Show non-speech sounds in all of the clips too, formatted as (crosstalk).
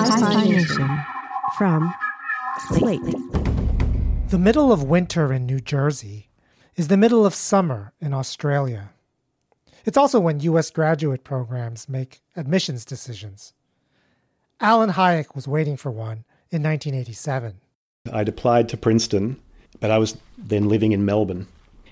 Hi-Fi Nation from Slate. The middle of winter in New Jersey is the middle of summer in Australia. It's also when U.S. graduate programs make admissions decisions. Alan Hajek was waiting for one in 1987. I'd applied to Princeton, but I was then living in Melbourne,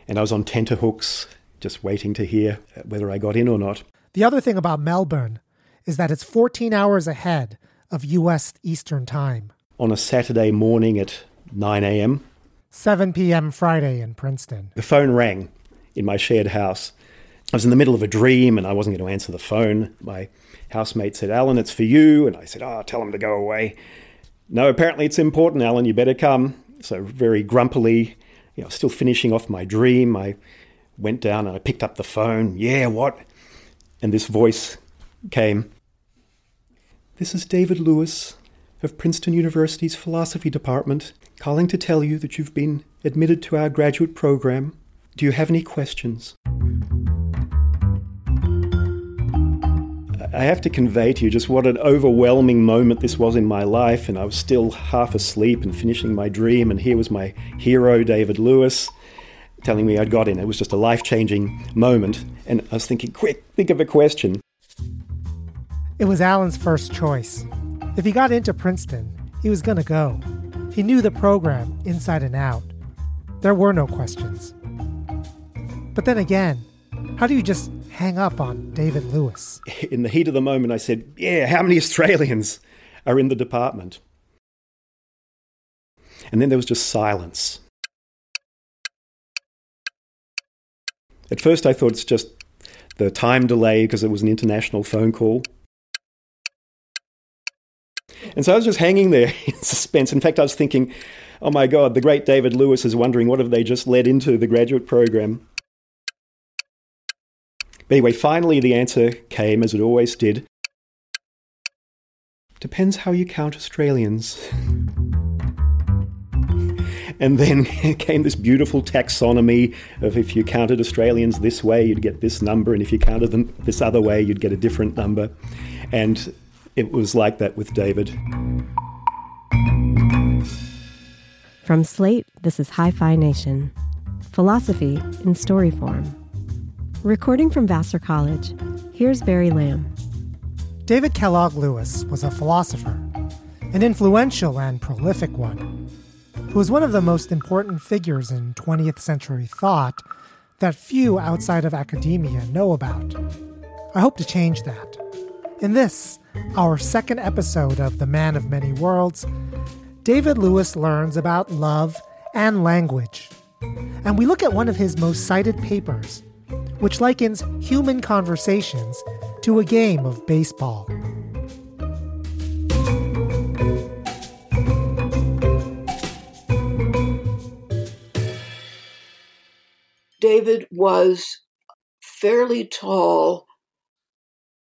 and I was on tenterhooks, just waiting to hear whether I got in or not. The other thing about Melbourne is that it's 14 hours ahead of U.S. Eastern Time. On a Saturday morning at 9 a.m., 7 p.m. Friday in Princeton. the phone rang in my shared house. I was in the middle of a dream and I wasn't going to answer the phone. My housemate said, Alan, it's for you. And I said, Oh, tell him to go away. No, apparently it's important, Alan, you better come. So, very grumpily, you know, still finishing off my dream, I went down and I picked up the phone. Yeah, what? And this voice came This is David Lewis of Princeton University's Philosophy Department, calling to tell you that you've been admitted to our graduate program. Do you have any questions? I have to convey to you just what an overwhelming moment this was in my life, and I was still half asleep and finishing my dream, and here was my hero, David Lewis, telling me I'd got in. It was just a life changing moment, and I was thinking, quick, think of a question. It was Alan's first choice. If he got into Princeton, he was going to go. He knew the program inside and out. There were no questions. But then again, how do you just hang up on David Lewis? (laughs) In the heat of the moment, I said, Yeah, how many Australians are in the department? And then there was just silence. At first, I thought it's just the time delay because it was an international phone call. And so I was just hanging there (laughs) in suspense. In fact, I was thinking, oh my God, the great David Lewis is wondering what have they just led into the graduate program. But anyway, finally the answer came, as it always did. Depends how you count Australians. (laughs) And then (laughs) came this beautiful taxonomy of if you counted Australians this way, you'd get this number, and if you counted them this other way, you'd get a different number. And it was like that with David. From Slate, this is Hi Fi Nation Philosophy in Story Form. Recording from Vassar College, here's Barry Lamb. David Kellogg Lewis was a philosopher, an influential and prolific one, who was one of the most important figures in 20th century thought that few outside of academia know about. I hope to change that. In this, our second episode of The Man of Many Worlds, David Lewis learns about love and language. And we look at one of his most cited papers, which likens human conversations to a game of baseball. David was fairly tall,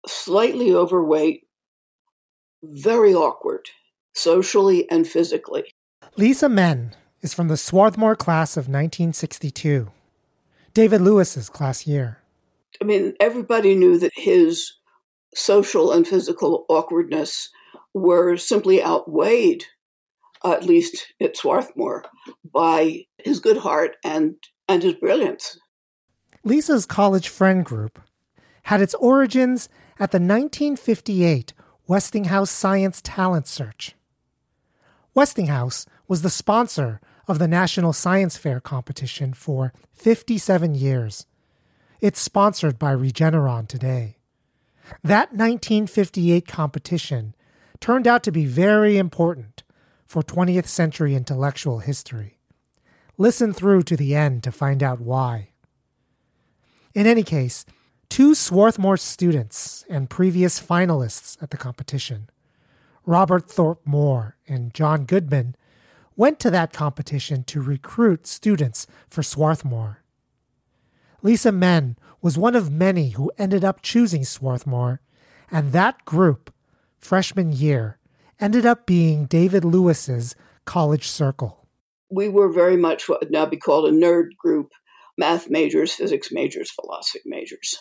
slightly overweight, very awkward, socially and physically. Lisa Menn is from the Swarthmore class of 1962, David Lewis's class year. I mean, everybody knew that his social and physical awkwardness were simply outweighed, at least at Swarthmore, by his good heart and, and his brilliance. Lisa's college friend group had its origins at the 1958 Westinghouse Science Talent Search. Westinghouse was the sponsor of the National Science Fair competition for 57 years. It's sponsored by Regeneron today. That 1958 competition turned out to be very important for 20th century intellectual history. Listen through to the end to find out why. In any case, two Swarthmore students and previous finalists at the competition, Robert Thorpe Moore and John Goodman, went to that competition to recruit students for Swarthmore. Lisa Menn was one of many who ended up choosing Swarthmore, and that group, freshman year, ended up being David Lewis's college circle. We were very much what would now be called a nerd group math majors, physics majors, philosophy majors.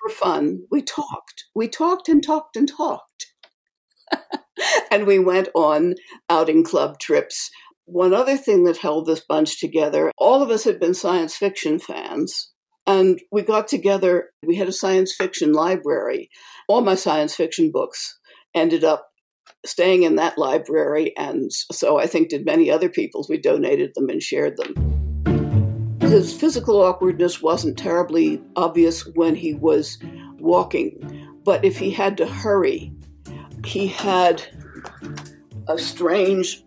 For fun, we talked. We talked and talked and talked. (laughs) and we went on outing club trips. One other thing that held this bunch together all of us had been science fiction fans. And we got together, we had a science fiction library. All my science fiction books ended up staying in that library. And so I think did many other people's. We donated them and shared them. His physical awkwardness wasn't terribly obvious when he was walking, but if he had to hurry, he had a strange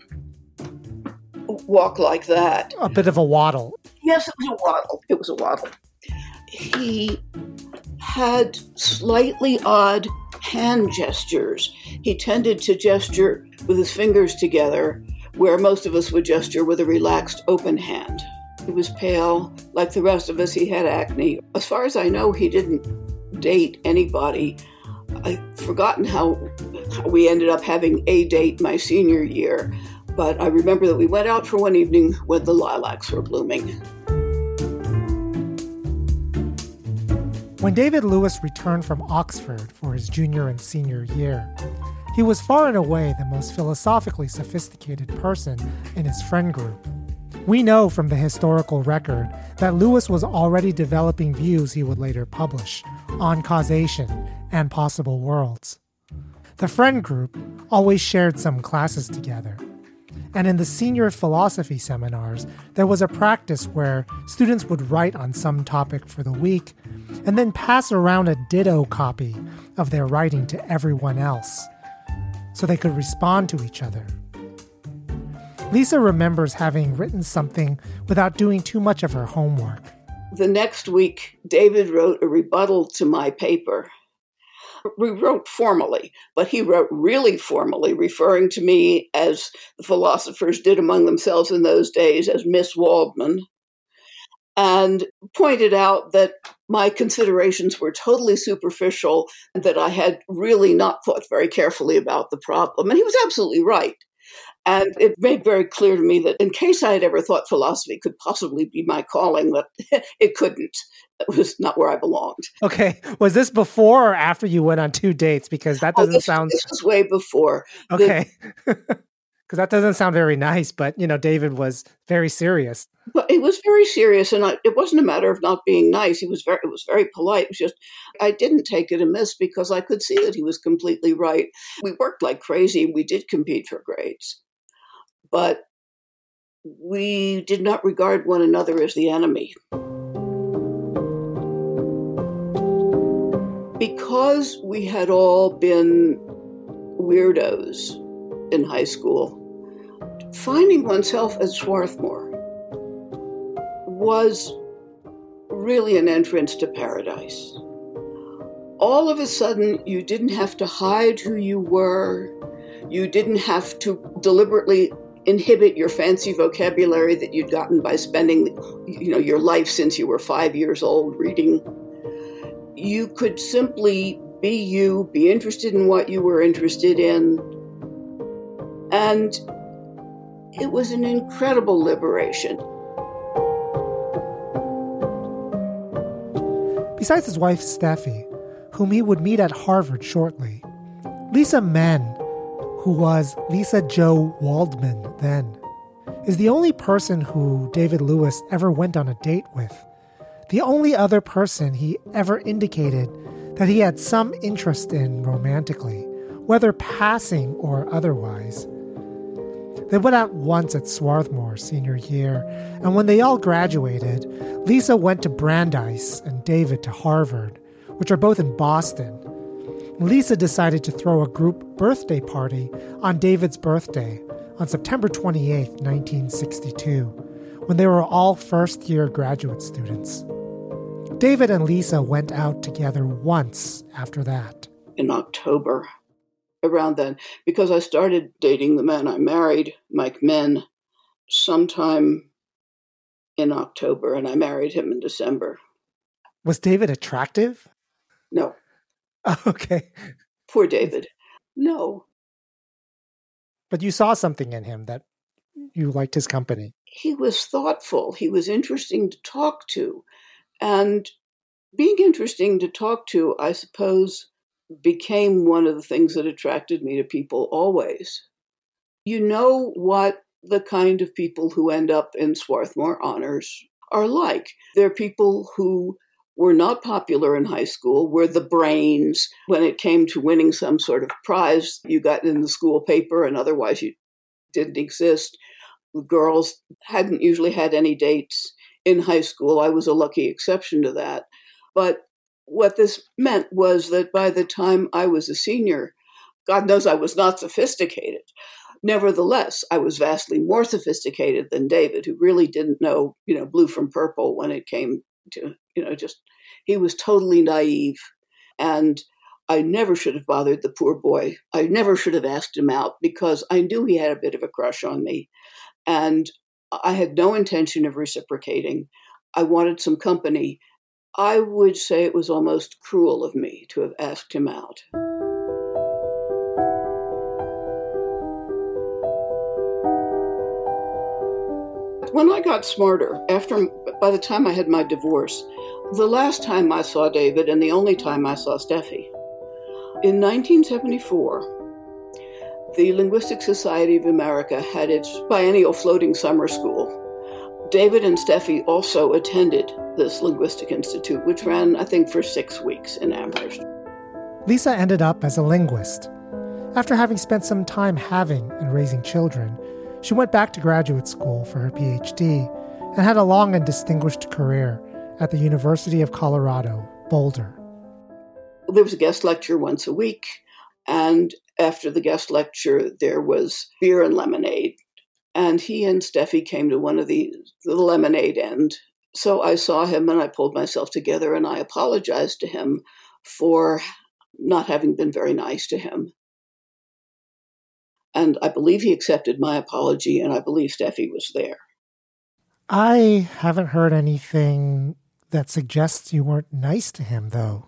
walk like that. A bit of a waddle. Yes, it was a waddle. It was a waddle. He had slightly odd hand gestures. He tended to gesture with his fingers together, where most of us would gesture with a relaxed, open hand. He was pale. Like the rest of us, he had acne. As far as I know, he didn't date anybody. I've forgotten how we ended up having a date my senior year, but I remember that we went out for one evening when the lilacs were blooming. When David Lewis returned from Oxford for his junior and senior year, he was far and away the most philosophically sophisticated person in his friend group. We know from the historical record that Lewis was already developing views he would later publish on causation and possible worlds. The friend group always shared some classes together. And in the senior philosophy seminars, there was a practice where students would write on some topic for the week and then pass around a ditto copy of their writing to everyone else so they could respond to each other. Lisa remembers having written something without doing too much of her homework. The next week, David wrote a rebuttal to my paper. We wrote formally, but he wrote really formally, referring to me as the philosophers did among themselves in those days as Miss Waldman, and pointed out that my considerations were totally superficial and that I had really not thought very carefully about the problem. And he was absolutely right. And it made very clear to me that in case I had ever thought philosophy could possibly be my calling, that (laughs) it couldn't. It was not where I belonged. Okay. Was this before or after you went on two dates? Because that oh, doesn't oh, this, sound. This was way before. Okay. (laughs) Because that doesn't sound very nice, but, you know, David was very serious. But it was very serious, and I, it wasn't a matter of not being nice. He was very, it was very polite. It was just, I didn't take it amiss because I could see that he was completely right. We worked like crazy. And we did compete for grades but we did not regard one another as the enemy. Because we had all been weirdos in high school, finding oneself at Swarthmore was really an entrance to paradise. All of a sudden, you didn't have to hide who you were. You didn't have to deliberately inhibit your fancy vocabulary that you'd gotten by spending you know your life since you were 5 years old reading. You could simply be you be interested in what you were interested in. And it was an incredible liberation. Besides his wife Steffi whom he would meet at Harvard shortly Lisa Menn who was Lisa Joe Waldman then, is the only person who David Lewis ever went on a date with. The only other person he ever indicated that he had some interest in romantically, whether passing or otherwise. They went out once at Swarthmore senior year, and when they all graduated, Lisa went to Brandeis and David to Harvard, which are both in Boston. Lisa decided to throw a group birthday party on David's birthday on September 28, 1962, when they were all first year graduate students. David and Lisa went out together once after that. In October, around then, because I started dating the man I married, Mike Menn, sometime in October, and I married him in December. Was David attractive? No. (laughs) okay. Poor David. No. But you saw something in him that you liked his company. He was thoughtful. He was interesting to talk to. And being interesting to talk to, I suppose, became one of the things that attracted me to people always. You know what the kind of people who end up in Swarthmore honors are like. They're people who were not popular in high school, were the brains. When it came to winning some sort of prize, you got in the school paper, and otherwise you didn't exist. Girls hadn't usually had any dates in high school. I was a lucky exception to that. But what this meant was that by the time I was a senior, God knows I was not sophisticated. Nevertheless, I was vastly more sophisticated than David, who really didn't know, you know, blue from purple when it came to, you know, just he was totally naive. And I never should have bothered the poor boy. I never should have asked him out because I knew he had a bit of a crush on me. And I had no intention of reciprocating. I wanted some company. I would say it was almost cruel of me to have asked him out. When I got smarter, after by the time I had my divorce, the last time I saw David and the only time I saw Steffi, in 1974, the Linguistic Society of America had its biennial floating summer school. David and Steffi also attended this Linguistic Institute, which ran, I think, for six weeks in Amherst. Lisa ended up as a linguist. After having spent some time having and raising children, she went back to graduate school for her PhD and had a long and distinguished career at the University of Colorado, Boulder. There was a guest lecture once a week, and after the guest lecture, there was beer and lemonade. And he and Steffi came to one of the, the lemonade end. So I saw him and I pulled myself together and I apologized to him for not having been very nice to him. And I believe he accepted my apology, and I believe Steffi was there. I haven't heard anything that suggests you weren't nice to him, though.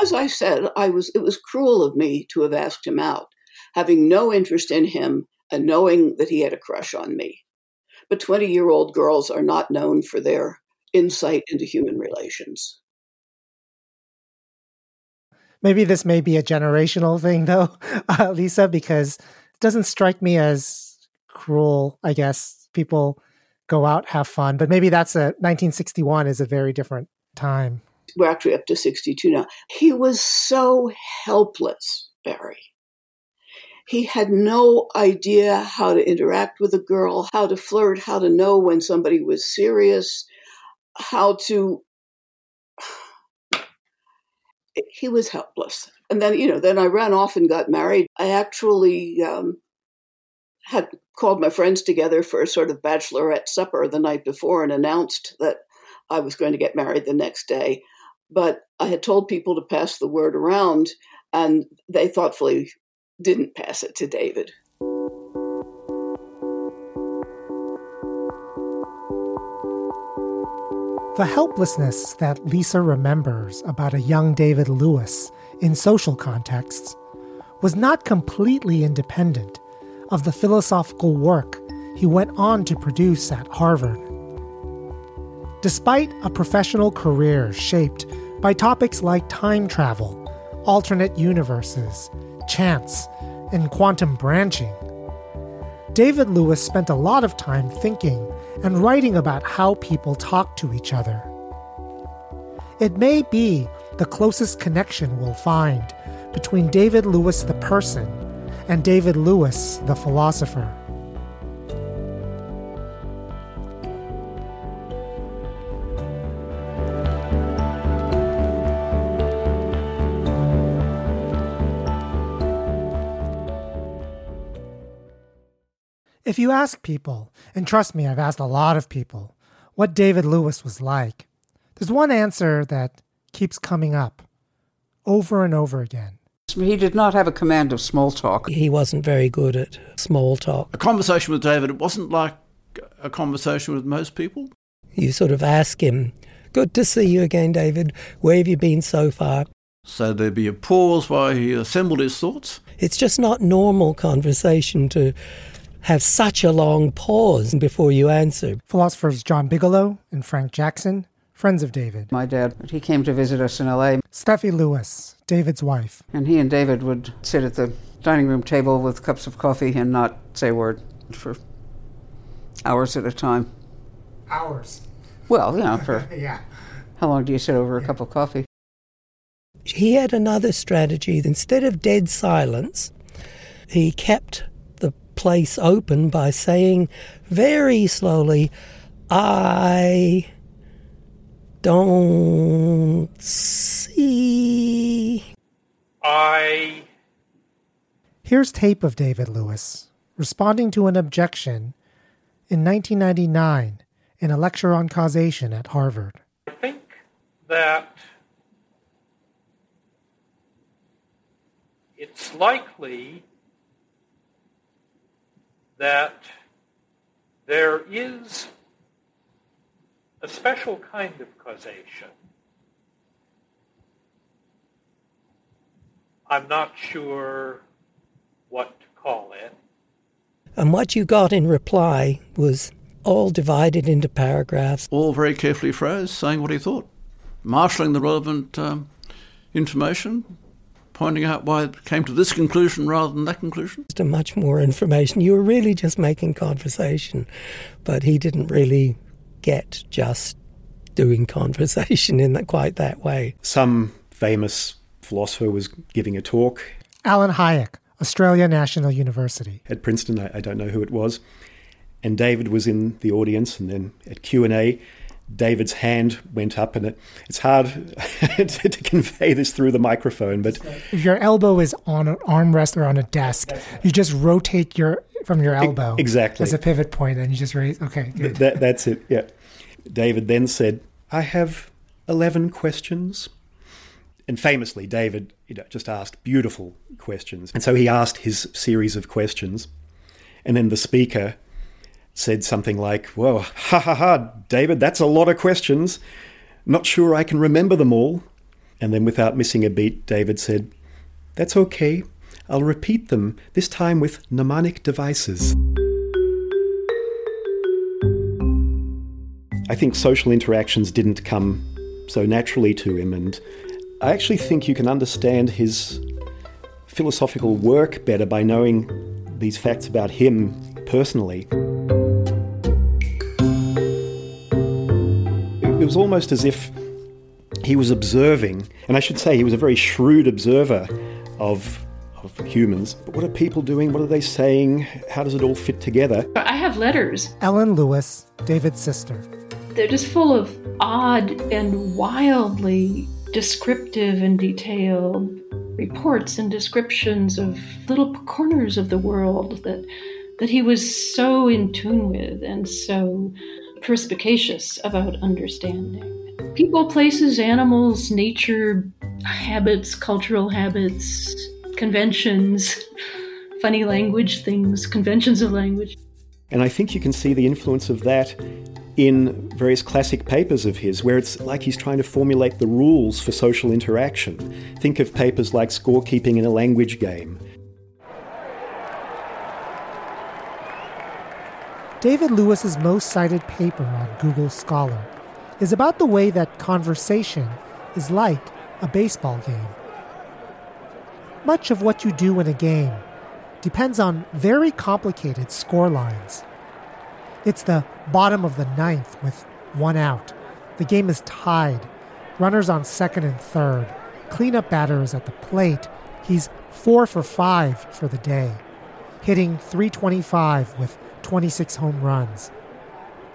As I said, I was. It was cruel of me to have asked him out, having no interest in him and knowing that he had a crush on me. But twenty-year-old girls are not known for their insight into human relations. Maybe this may be a generational thing, though, uh, (laughs) Lisa, because doesn't strike me as cruel. I guess people go out, have fun, but maybe that's a 1961 is a very different time. We're actually up to 62 now. He was so helpless, Barry. He had no idea how to interact with a girl, how to flirt, how to know when somebody was serious, how to. He was helpless. And then you know then i ran off and got married. I actually um, had called my friends together for a sort of bachelorette supper the night before and announced that i was going to get married the next day. But i had told people to pass the word around and they thoughtfully didn't pass it to david The helplessness that Lisa remembers about a young David Lewis in social contexts was not completely independent of the philosophical work he went on to produce at Harvard. Despite a professional career shaped by topics like time travel, alternate universes, chance, and quantum branching, David Lewis spent a lot of time thinking and writing about how people talk to each other. It may be the closest connection we'll find between David Lewis the person and David Lewis the philosopher. If you ask people, and trust me, I've asked a lot of people, what David Lewis was like, there's one answer that keeps coming up over and over again. He did not have a command of small talk. He wasn't very good at small talk. A conversation with David, it wasn't like a conversation with most people. You sort of ask him, Good to see you again, David. Where have you been so far? So there'd be a pause while he assembled his thoughts. It's just not normal conversation to have such a long pause before you answer. Philosophers John Bigelow and Frank Jackson friends of David. My dad, he came to visit us in LA, Steffi Lewis, David's wife. and he and David would sit at the dining room table with cups of coffee and not say a word for hours at a time. Hours. Well, you know, for (laughs) Yeah. how long do you sit over a cup of coffee? He had another strategy. Instead of dead silence, he kept the place open by saying very slowly, I don't see. I Here's tape of David Lewis responding to an objection in 1999 in a lecture on causation at Harvard. I think that it's likely that there is a special kind of causation. I'm not sure what to call it. And what you got in reply was all divided into paragraphs. All very carefully phrased, saying what he thought, marshalling the relevant um, information, pointing out why it came to this conclusion rather than that conclusion. Just a much more information. You were really just making conversation, but he didn't really get just doing (laughs) conversation in that, quite that way. Some famous philosopher was giving a talk Alan Hajek, Australia National University. at Princeton. I, I don't know who it was, and David was in the audience. And then at Q and A, David's hand went up, and it, it's hard (laughs) to, convey this through the microphone, but If your elbow is on an armrest or on a desk, you just rotate your from your elbow exactly. as a pivot point, and you just raise. Okay, good. that, that's it. Yeah. David then said, "I have eleven questions." And famously, David you know, just asked beautiful questions. And so he asked his series of questions. And then the speaker said something like, Whoa, ha ha ha, David, that's a lot of questions. Not sure I can remember them all. And then, without missing a beat, David said, That's okay. I'll repeat them, this time with mnemonic devices. I think social interactions didn't come so naturally to him, and I actually think you can understand his philosophical work better by knowing these facts about him personally. It was almost as if he was observing, and I should say he was a very shrewd observer of, of humans. But what are people doing? What are they saying? How does it all fit together? I have letters. Ellen Lewis, David's sister. They're just full of odd and wildly descriptive and detailed reports and descriptions of little corners of the world that that he was so in tune with and so perspicacious about understanding. People, places, animals, nature, habits, cultural habits, conventions, (laughs) funny language things, conventions of language. And I think you can see the influence of that in various classic papers of his, where it's like he's trying to formulate the rules for social interaction. Think of papers like Scorekeeping in a Language Game. David Lewis's most cited paper on Google Scholar is about the way that conversation is like a baseball game. Much of what you do in a game depends on very complicated score lines. It's the bottom of the ninth with one out. The game is tied. Runners on second and third. Cleanup batter is at the plate. He's four for five for the day, hitting 325 with 26 home runs.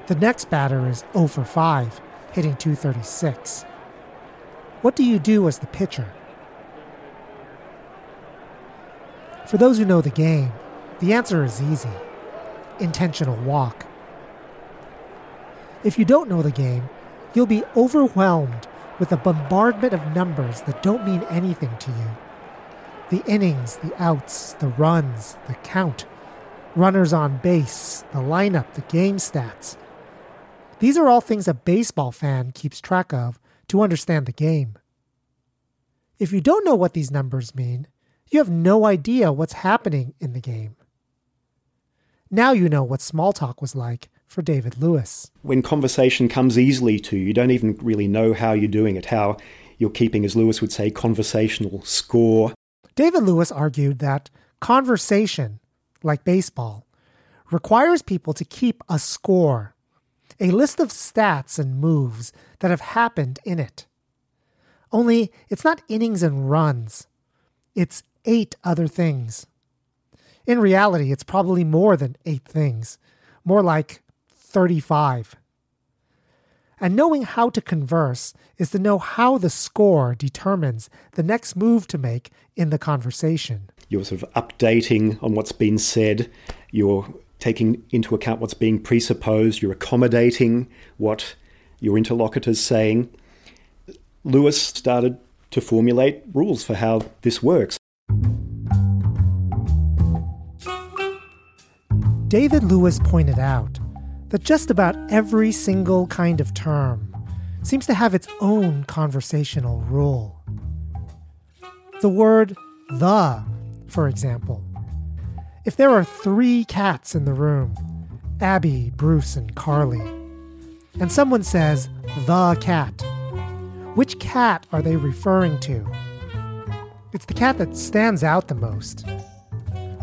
The next batter is 0 for 5, hitting 236. What do you do as the pitcher? For those who know the game, the answer is easy intentional walk. If you don't know the game, you'll be overwhelmed with a bombardment of numbers that don't mean anything to you. The innings, the outs, the runs, the count, runners on base, the lineup, the game stats. These are all things a baseball fan keeps track of to understand the game. If you don't know what these numbers mean, you have no idea what's happening in the game. Now you know what small talk was like for David Lewis. When conversation comes easily to you, you don't even really know how you're doing it, how you're keeping, as Lewis would say, conversational score. David Lewis argued that conversation, like baseball, requires people to keep a score, a list of stats and moves that have happened in it. Only it's not innings and runs, it's eight other things. In reality, it's probably more than eight things, more like 35. And knowing how to converse is to know how the score determines the next move to make in the conversation. You're sort of updating on what's been said, you're taking into account what's being presupposed, you're accommodating what your interlocutor's saying. Lewis started to formulate rules for how this works. David Lewis pointed out that just about every single kind of term seems to have its own conversational rule. The word the, for example. If there are three cats in the room, Abby, Bruce, and Carly, and someone says the cat, which cat are they referring to? It's the cat that stands out the most.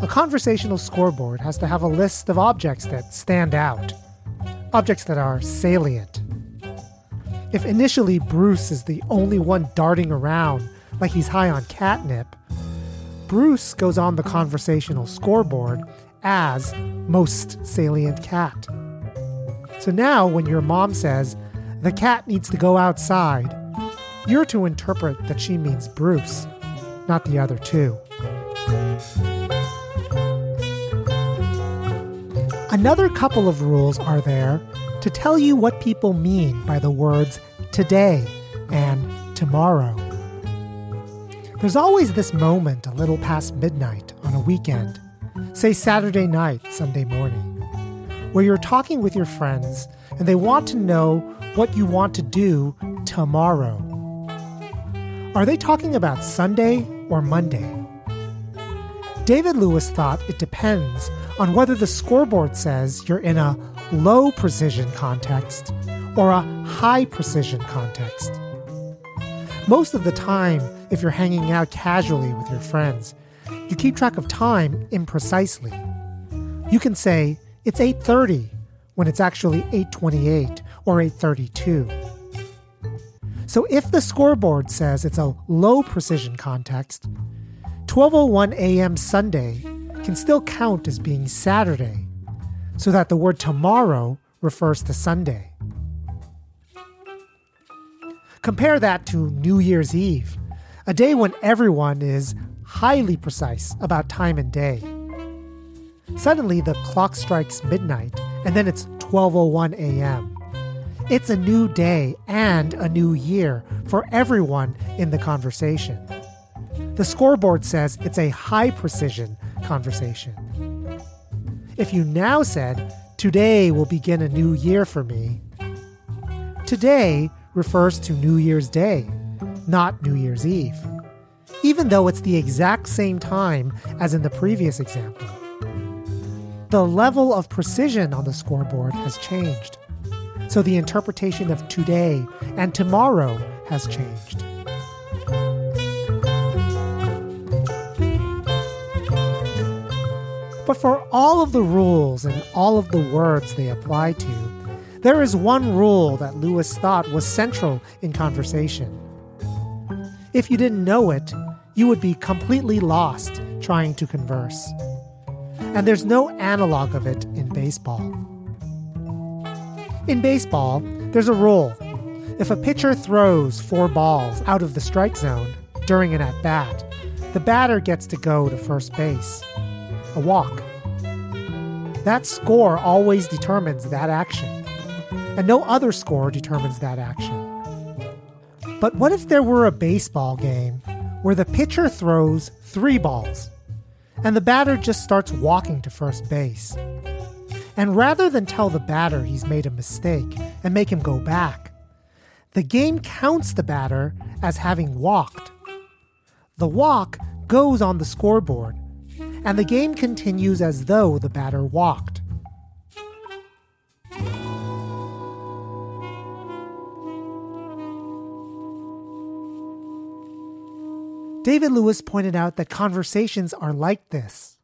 A conversational scoreboard has to have a list of objects that stand out, objects that are salient. If initially Bruce is the only one darting around like he's high on catnip, Bruce goes on the conversational scoreboard as most salient cat. So now, when your mom says, the cat needs to go outside, you're to interpret that she means Bruce, not the other two. Another couple of rules are there to tell you what people mean by the words today and tomorrow. There's always this moment a little past midnight on a weekend, say Saturday night, Sunday morning, where you're talking with your friends and they want to know what you want to do tomorrow. Are they talking about Sunday or Monday? David Lewis thought it depends on whether the scoreboard says you're in a low precision context or a high precision context. Most of the time, if you're hanging out casually with your friends, you keep track of time imprecisely. You can say it's 8:30 when it's actually 8:28 or 8:32. So if the scoreboard says it's a low precision context, 12:01 a.m. Sunday can still count as being Saturday, so that the word tomorrow refers to Sunday. Compare that to New Year's Eve, a day when everyone is highly precise about time and day. Suddenly the clock strikes midnight and then it's 12:01 a.m. It's a new day and a new year for everyone in the conversation. The scoreboard says it's a high precision conversation. If you now said, Today will begin a new year for me, today refers to New Year's Day, not New Year's Eve, even though it's the exact same time as in the previous example. The level of precision on the scoreboard has changed, so the interpretation of today and tomorrow has changed. But for all of the rules and all of the words they apply to, there is one rule that Lewis thought was central in conversation. If you didn't know it, you would be completely lost trying to converse. And there's no analog of it in baseball. In baseball, there's a rule. If a pitcher throws four balls out of the strike zone during an at bat, the batter gets to go to first base a walk. That score always determines that action, and no other score determines that action. But what if there were a baseball game where the pitcher throws three balls and the batter just starts walking to first base? And rather than tell the batter he's made a mistake and make him go back, the game counts the batter as having walked. The walk goes on the scoreboard and the game continues as though the batter walked. David Lewis pointed out that conversations are like this.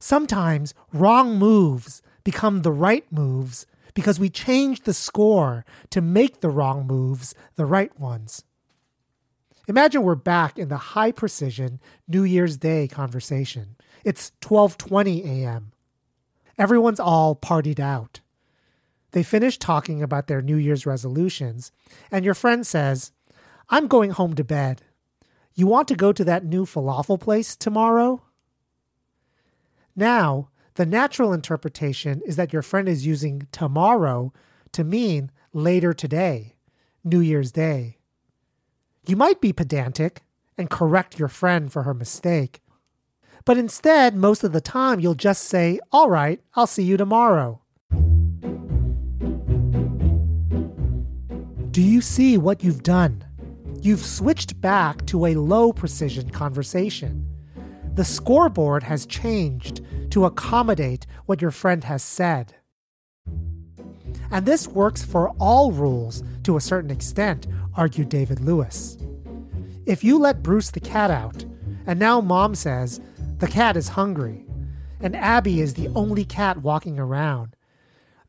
Sometimes wrong moves become the right moves because we change the score to make the wrong moves the right ones. Imagine we're back in the high precision New Year's Day conversation. It's 12:20 a.m. Everyone's all partied out. They finish talking about their New Year's resolutions, and your friend says, I'm going home to bed. You want to go to that new falafel place tomorrow? Now, the natural interpretation is that your friend is using tomorrow to mean later today, New Year's Day. You might be pedantic and correct your friend for her mistake, but instead, most of the time, you'll just say, All right, I'll see you tomorrow. Do you see what you've done? You've switched back to a low precision conversation. The scoreboard has changed to accommodate what your friend has said. And this works for all rules to a certain extent, argued David Lewis. If you let Bruce the cat out, and now mom says the cat is hungry, and Abby is the only cat walking around,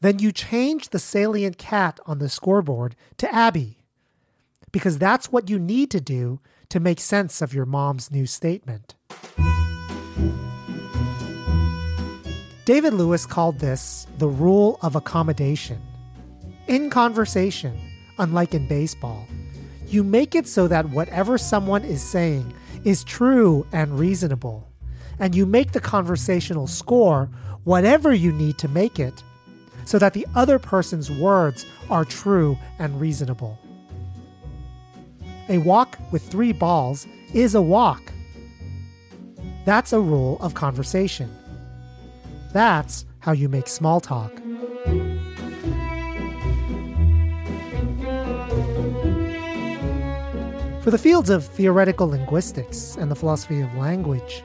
then you change the salient cat on the scoreboard to Abby. Because that's what you need to do to make sense of your mom's new statement. David Lewis called this the rule of accommodation. In conversation, unlike in baseball, you make it so that whatever someone is saying is true and reasonable, and you make the conversational score whatever you need to make it so that the other person's words are true and reasonable. A walk with three balls is a walk. That's a rule of conversation. That's how you make small talk. For the fields of theoretical linguistics and the philosophy of language,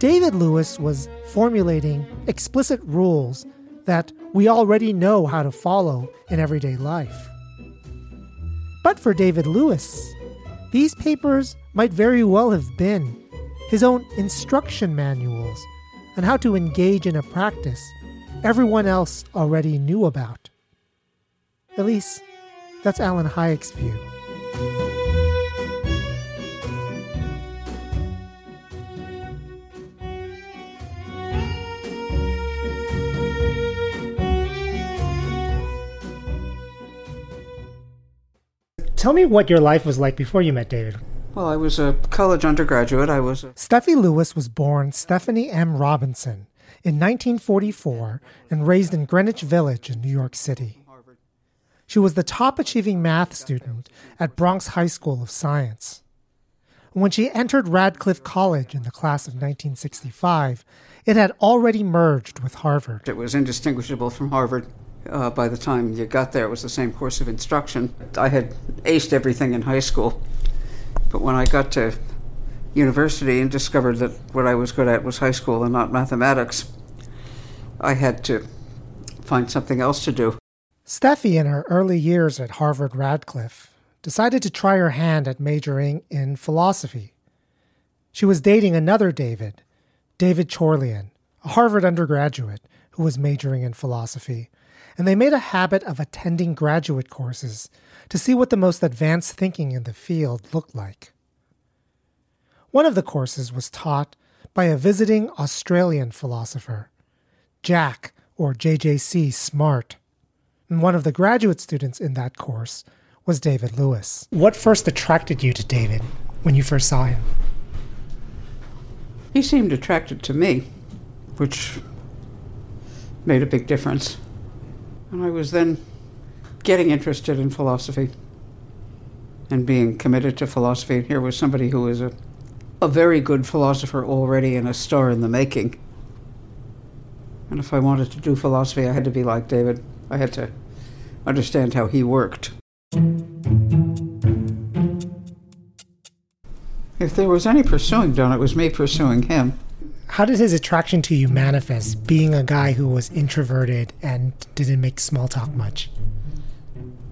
David Lewis was formulating explicit rules that we already know how to follow in everyday life. But for David Lewis, these papers might very well have been his own instruction manuals on how to engage in a practice everyone else already knew about. At least, that's Alan Hajek's view. Tell me what your life was like before you met David. Well, I was a college undergraduate. I was. A- Steffi Lewis was born Stephanie M. Robinson in 1944 and raised in Greenwich Village in New York City. She was the top achieving math student at Bronx High School of Science. When she entered Radcliffe College in the class of 1965, it had already merged with Harvard. It was indistinguishable from Harvard. Uh, by the time you got there, it was the same course of instruction. I had aced everything in high school, but when I got to university and discovered that what I was good at was high school and not mathematics, I had to find something else to do. Steffi, in her early years at Harvard Radcliffe, decided to try her hand at majoring in philosophy. She was dating another David, David Chorlian, a Harvard undergraduate who was majoring in philosophy and they made a habit of attending graduate courses to see what the most advanced thinking in the field looked like. One of the courses was taught by a visiting Australian philosopher, Jack or JJC Smart. And one of the graduate students in that course was David Lewis. What first attracted you to David when you first saw him? He seemed attracted to me, which made a big difference. And I was then getting interested in philosophy and being committed to philosophy. And here was somebody who was a, a very good philosopher already and a star in the making. And if I wanted to do philosophy, I had to be like David. I had to understand how he worked. If there was any pursuing done, it was me pursuing him. How did his attraction to you manifest, being a guy who was introverted and didn't make small talk much?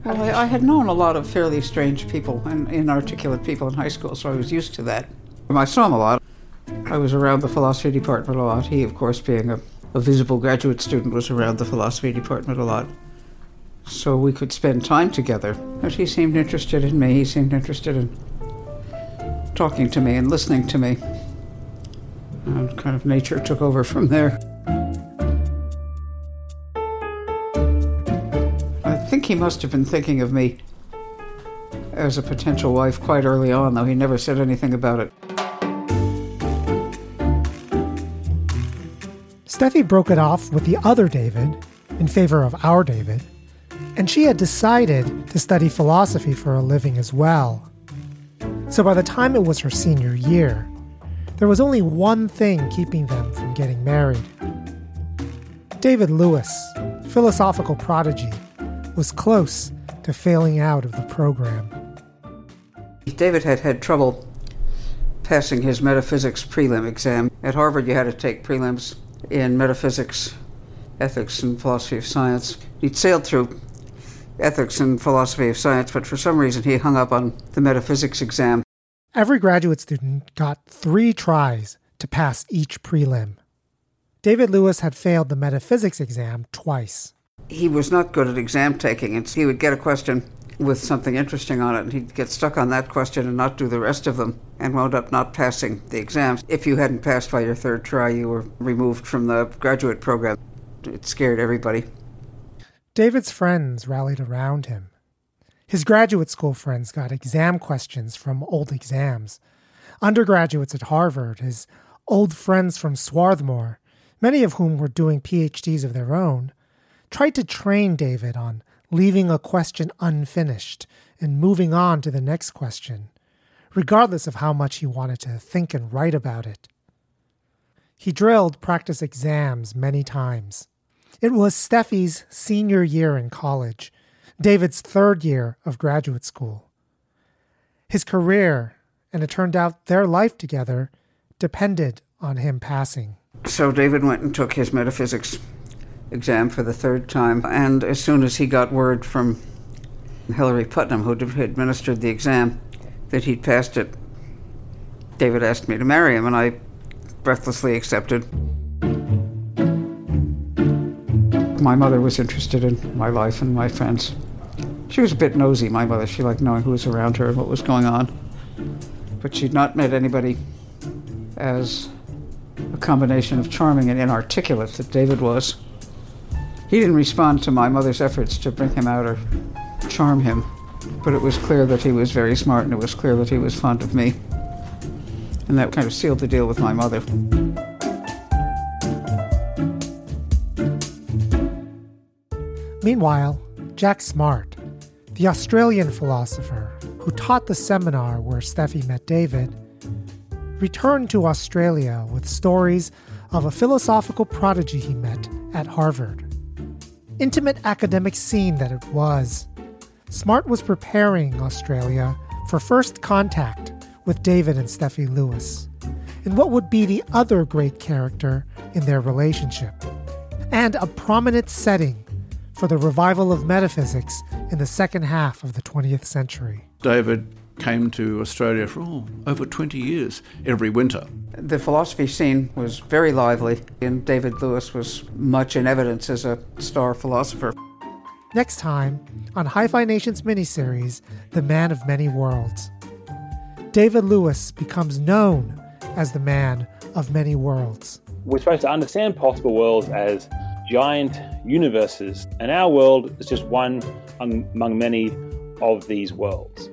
Well, I, I had known a lot of fairly strange people and inarticulate people in high school, so I was used to that. I saw him a lot. I was around the philosophy department a lot. He, of course, being a, a visible graduate student, was around the philosophy department a lot. So we could spend time together. But he seemed interested in me. He seemed interested in talking to me and listening to me. And kind of nature took over from there. I think he must have been thinking of me as a potential wife quite early on, though he never said anything about it. Steffi broke it off with the other David in favor of our David, and she had decided to study philosophy for a living as well. So by the time it was her senior year, there was only one thing keeping them from getting married. David Lewis, philosophical prodigy, was close to failing out of the program. David had had trouble passing his metaphysics prelim exam. At Harvard, you had to take prelims in metaphysics, ethics, and philosophy of science. He'd sailed through ethics and philosophy of science, but for some reason he hung up on the metaphysics exam. Every graduate student got three tries to pass each prelim. David Lewis had failed the metaphysics exam twice. He was not good at exam taking, and he would get a question with something interesting on it, and he'd get stuck on that question and not do the rest of them, and wound up not passing the exams. If you hadn't passed by your third try, you were removed from the graduate program. It scared everybody. David's friends rallied around him. His graduate school friends got exam questions from old exams. Undergraduates at Harvard, his old friends from Swarthmore, many of whom were doing PhDs of their own, tried to train David on leaving a question unfinished and moving on to the next question, regardless of how much he wanted to think and write about it. He drilled practice exams many times. It was Steffi's senior year in college, David's third year of graduate school. His career, and it turned out their life together, depended on him passing. So David went and took his metaphysics exam for the third time. And as soon as he got word from Hilary Putnam, who administered the exam, that he'd passed it, David asked me to marry him, and I breathlessly accepted. My mother was interested in my life and my friends. She was a bit nosy, my mother. She liked knowing who was around her and what was going on. But she'd not met anybody as a combination of charming and inarticulate that David was. He didn't respond to my mother's efforts to bring him out or charm him, but it was clear that he was very smart and it was clear that he was fond of me. And that kind of sealed the deal with my mother. Meanwhile, Jack Smart, the Australian philosopher who taught the seminar where Steffi met David, returned to Australia with stories of a philosophical prodigy he met at Harvard intimate academic scene that it was. Smart was preparing Australia for first contact with David and Steffi Lewis, and what would be the other great character in their relationship, and a prominent setting for the revival of metaphysics in the second half of the 20th century. David came to Australia for oh, over 20 years every winter. The philosophy scene was very lively, and David Lewis was much in evidence as a star philosopher. Next time on Hi-Phi Nation's miniseries, The Man of Many Worlds. David Lewis becomes known as the man of many worlds. We're supposed to understand possible worlds as giant universes, and our world is just one among many of these worlds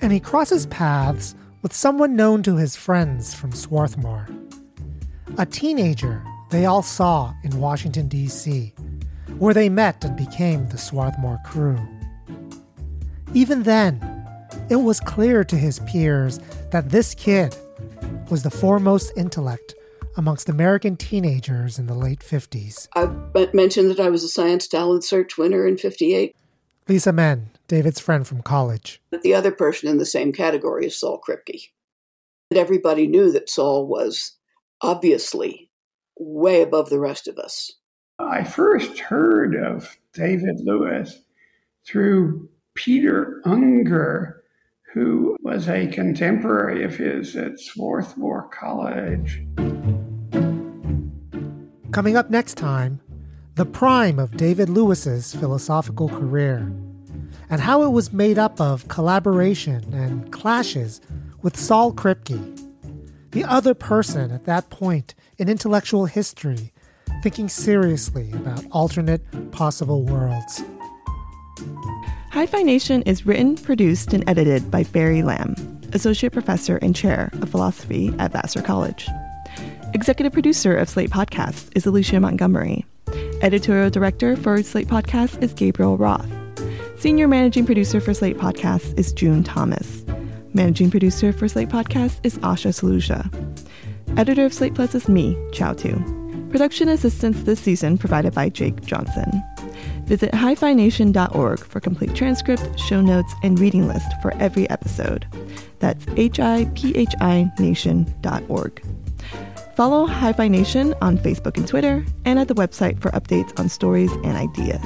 and he crosses paths with someone known to his friends from Swarthmore. A teenager they all saw in Washington, D.C., where they met and became the Swarthmore crew. Even then, it was clear to his peers that this kid was the foremost intellect amongst American teenagers in the late 50s. I mentioned that I was a science talent search winner in 58. Lisa Menn, David's friend from college. But the other person in the same category is Saul Kripke. And everybody knew that Saul was obviously way above the rest of us. I first heard of David Lewis through Peter Unger, who was a contemporary of his at Swarthmore College. Coming up next time, the prime of David Lewis's philosophical career, and how it was made up of collaboration and clashes with Saul Kripke, the other person at that point in intellectual history thinking seriously about alternate possible worlds. Hi-Phi Nation is written, produced, and edited by Barry Lam, Associate Professor and Chair of Philosophy at Vassar College. Executive producer of Slate Podcasts is Alicia Montgomery. Editorial director for Slate Podcasts is Gabriel Roth. Senior managing producer for Slate Podcasts is June Thomas. Managing producer for Slate Podcasts is Asha Saluja. Editor of Slate Plus is me, Chau Tu. Production assistance this season provided by Jake Johnson. Visit hiphination.org for complete transcript, show notes, and reading list for every episode. That's hiphination.org. Follow Hi Nation on Facebook and Twitter, and at the website for updates on stories and ideas.